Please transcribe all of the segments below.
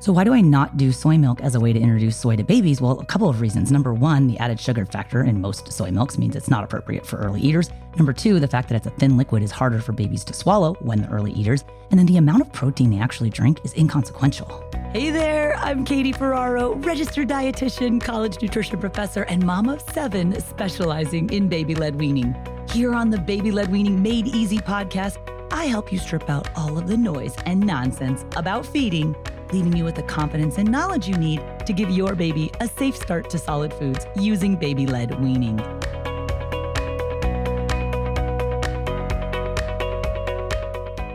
So, why do I not do soy milk as a way to introduce soy to babies? Well, a couple of reasons. Number one, the added sugar factor in most soy milks means it's not appropriate for early eaters. Number two, the fact that it's a thin liquid is harder for babies to swallow when the early eaters. And then the amount of protein they actually drink is inconsequential. Hey there, I'm Katie Ferraro, registered dietitian, college nutrition professor, and mom of seven specializing in baby led weaning. Here on the Baby Led Weaning Made Easy podcast, I help you strip out all of the noise and nonsense about feeding leaving you with the confidence and knowledge you need to give your baby a safe start to solid foods using baby led weaning.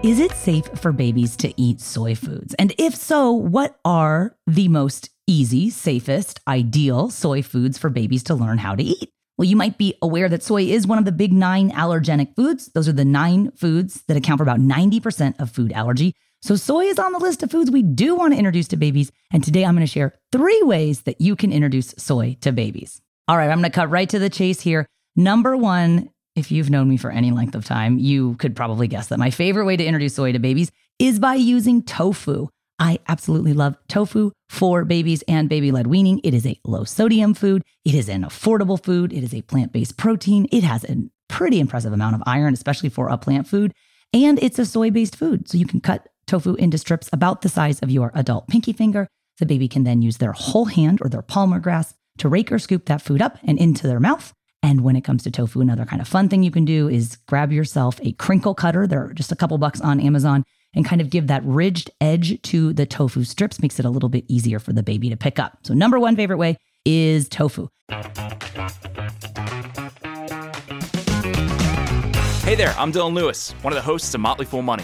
Is it safe for babies to eat soy foods? And if so, what are the most easy, safest, ideal soy foods for babies to learn how to eat? Well, you might be aware that soy is one of the big nine allergenic foods. Those are the nine foods that account for about 90% of food allergy. So, soy is on the list of foods we do want to introduce to babies. And today I'm going to share three ways that you can introduce soy to babies. All right, I'm going to cut right to the chase here. Number one, if you've known me for any length of time, you could probably guess that my favorite way to introduce soy to babies is by using tofu. I absolutely love tofu for babies and baby led weaning. It is a low sodium food. It is an affordable food. It is a plant based protein. It has a pretty impressive amount of iron, especially for a plant food. And it's a soy based food. So you can cut tofu into strips about the size of your adult pinky finger. The baby can then use their whole hand or their palm or grasp to rake or scoop that food up and into their mouth. And when it comes to tofu, another kind of fun thing you can do is grab yourself a crinkle cutter. They're just a couple bucks on Amazon and kind of give that ridged edge to the tofu strips, makes it a little bit easier for the baby to pick up. So, number one favorite way is tofu. Hey there, I'm Dylan Lewis, one of the hosts of Motley Fool Money.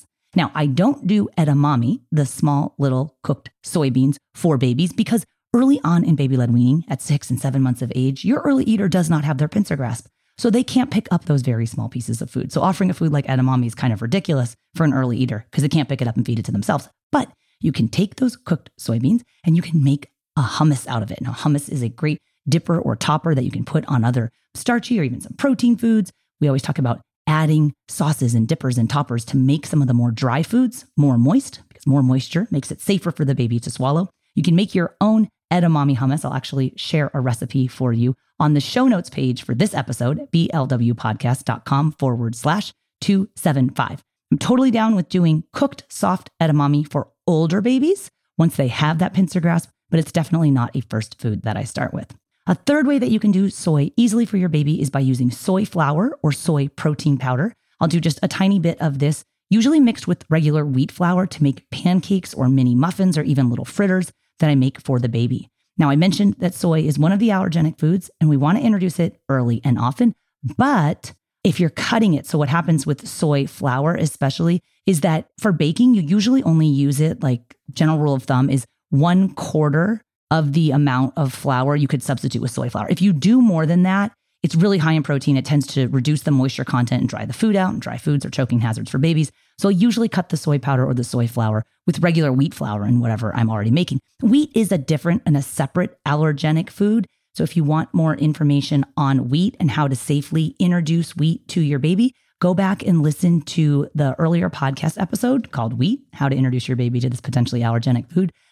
Now, I don't do edamame, the small little cooked soybeans for babies, because early on in baby led weaning, at six and seven months of age, your early eater does not have their pincer grasp. So they can't pick up those very small pieces of food. So offering a food like edamame is kind of ridiculous for an early eater because they can't pick it up and feed it to themselves. But you can take those cooked soybeans and you can make a hummus out of it. Now, hummus is a great dipper or topper that you can put on other starchy or even some protein foods. We always talk about adding sauces and dippers and toppers to make some of the more dry foods more moist because more moisture makes it safer for the baby to swallow. You can make your own edamame hummus. I'll actually share a recipe for you on the show notes page for this episode, blwpodcast.com forward slash 275. I'm totally down with doing cooked soft edamame for older babies once they have that pincer grasp, but it's definitely not a first food that I start with. A third way that you can do soy easily for your baby is by using soy flour or soy protein powder. I'll do just a tiny bit of this, usually mixed with regular wheat flour to make pancakes or mini muffins or even little fritters that I make for the baby. Now, I mentioned that soy is one of the allergenic foods and we want to introduce it early and often, but if you're cutting it. So, what happens with soy flour, especially, is that for baking, you usually only use it like general rule of thumb is one quarter of the amount of flour you could substitute with soy flour. If you do more than that, it's really high in protein. It tends to reduce the moisture content and dry the food out, and dry foods are choking hazards for babies. So I usually cut the soy powder or the soy flour with regular wheat flour and whatever I'm already making. Wheat is a different and a separate allergenic food. So if you want more information on wheat and how to safely introduce wheat to your baby, go back and listen to the earlier podcast episode called Wheat How to Introduce Your Baby to This Potentially Allergenic Food.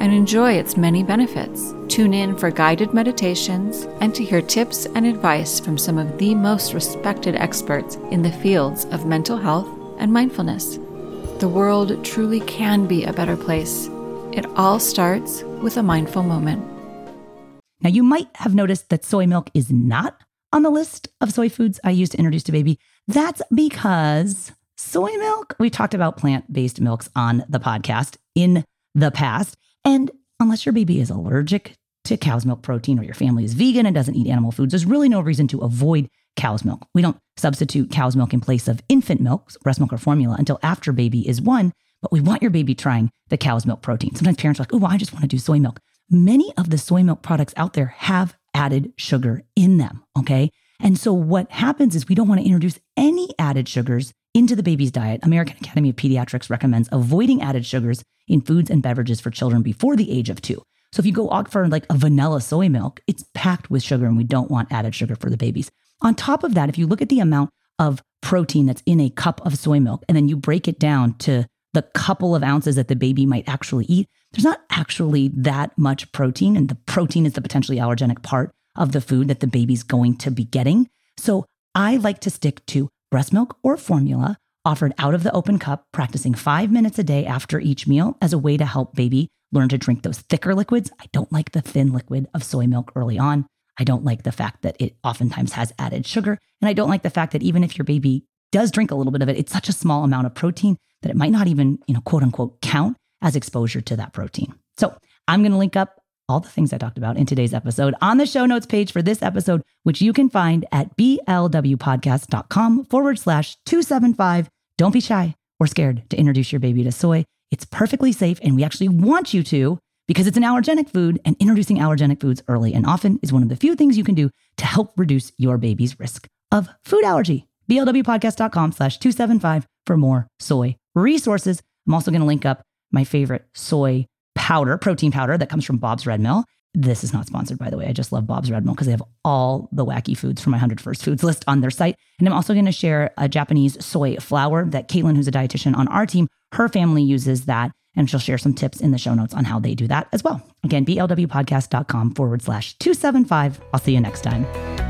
and enjoy its many benefits. Tune in for guided meditations and to hear tips and advice from some of the most respected experts in the fields of mental health and mindfulness. The world truly can be a better place. It all starts with a mindful moment. Now, you might have noticed that soy milk is not on the list of soy foods I use to introduce to baby. That's because soy milk, we talked about plant based milks on the podcast in the past. And unless your baby is allergic to cow's milk protein or your family is vegan and doesn't eat animal foods, there's really no reason to avoid cow's milk. We don't substitute cow's milk in place of infant milk, breast milk or formula until after baby is one, but we want your baby trying the cow's milk protein. Sometimes parents are like, oh, well, I just want to do soy milk. Many of the soy milk products out there have added sugar in them. Okay. And so what happens is we don't want to introduce any added sugars into the baby's diet. American Academy of Pediatrics recommends avoiding added sugars in foods and beverages for children before the age of two. So if you go out for like a vanilla soy milk, it's packed with sugar and we don't want added sugar for the babies. On top of that, if you look at the amount of protein that's in a cup of soy milk and then you break it down to the couple of ounces that the baby might actually eat, there's not actually that much protein. And the protein is the potentially allergenic part of the food that the baby's going to be getting. So I like to stick to breast milk or formula offered out of the open cup, practicing five minutes a day after each meal as a way to help baby learn to drink those thicker liquids. I don't like the thin liquid of soy milk early on. I don't like the fact that it oftentimes has added sugar. And I don't like the fact that even if your baby does drink a little bit of it, it's such a small amount of protein that it might not even, you know, quote unquote, count as exposure to that protein. So I'm going to link up all the things I talked about in today's episode on the show notes page for this episode, which you can find at blwpodcast.com forward slash 275. Don't be shy or scared to introduce your baby to soy. It's perfectly safe, and we actually want you to because it's an allergenic food, and introducing allergenic foods early and often is one of the few things you can do to help reduce your baby's risk of food allergy. blwpodcast.com slash 275 for more soy resources. I'm also going to link up my favorite soy powder, protein powder that comes from Bob's Red Mill. This is not sponsored, by the way. I just love Bob's Red Mill because they have all the wacky foods from my 100 First Foods list on their site. And I'm also going to share a Japanese soy flour that Caitlin, who's a dietitian on our team, her family uses that. And she'll share some tips in the show notes on how they do that as well. Again, blwpodcast.com forward slash 275. I'll see you next time.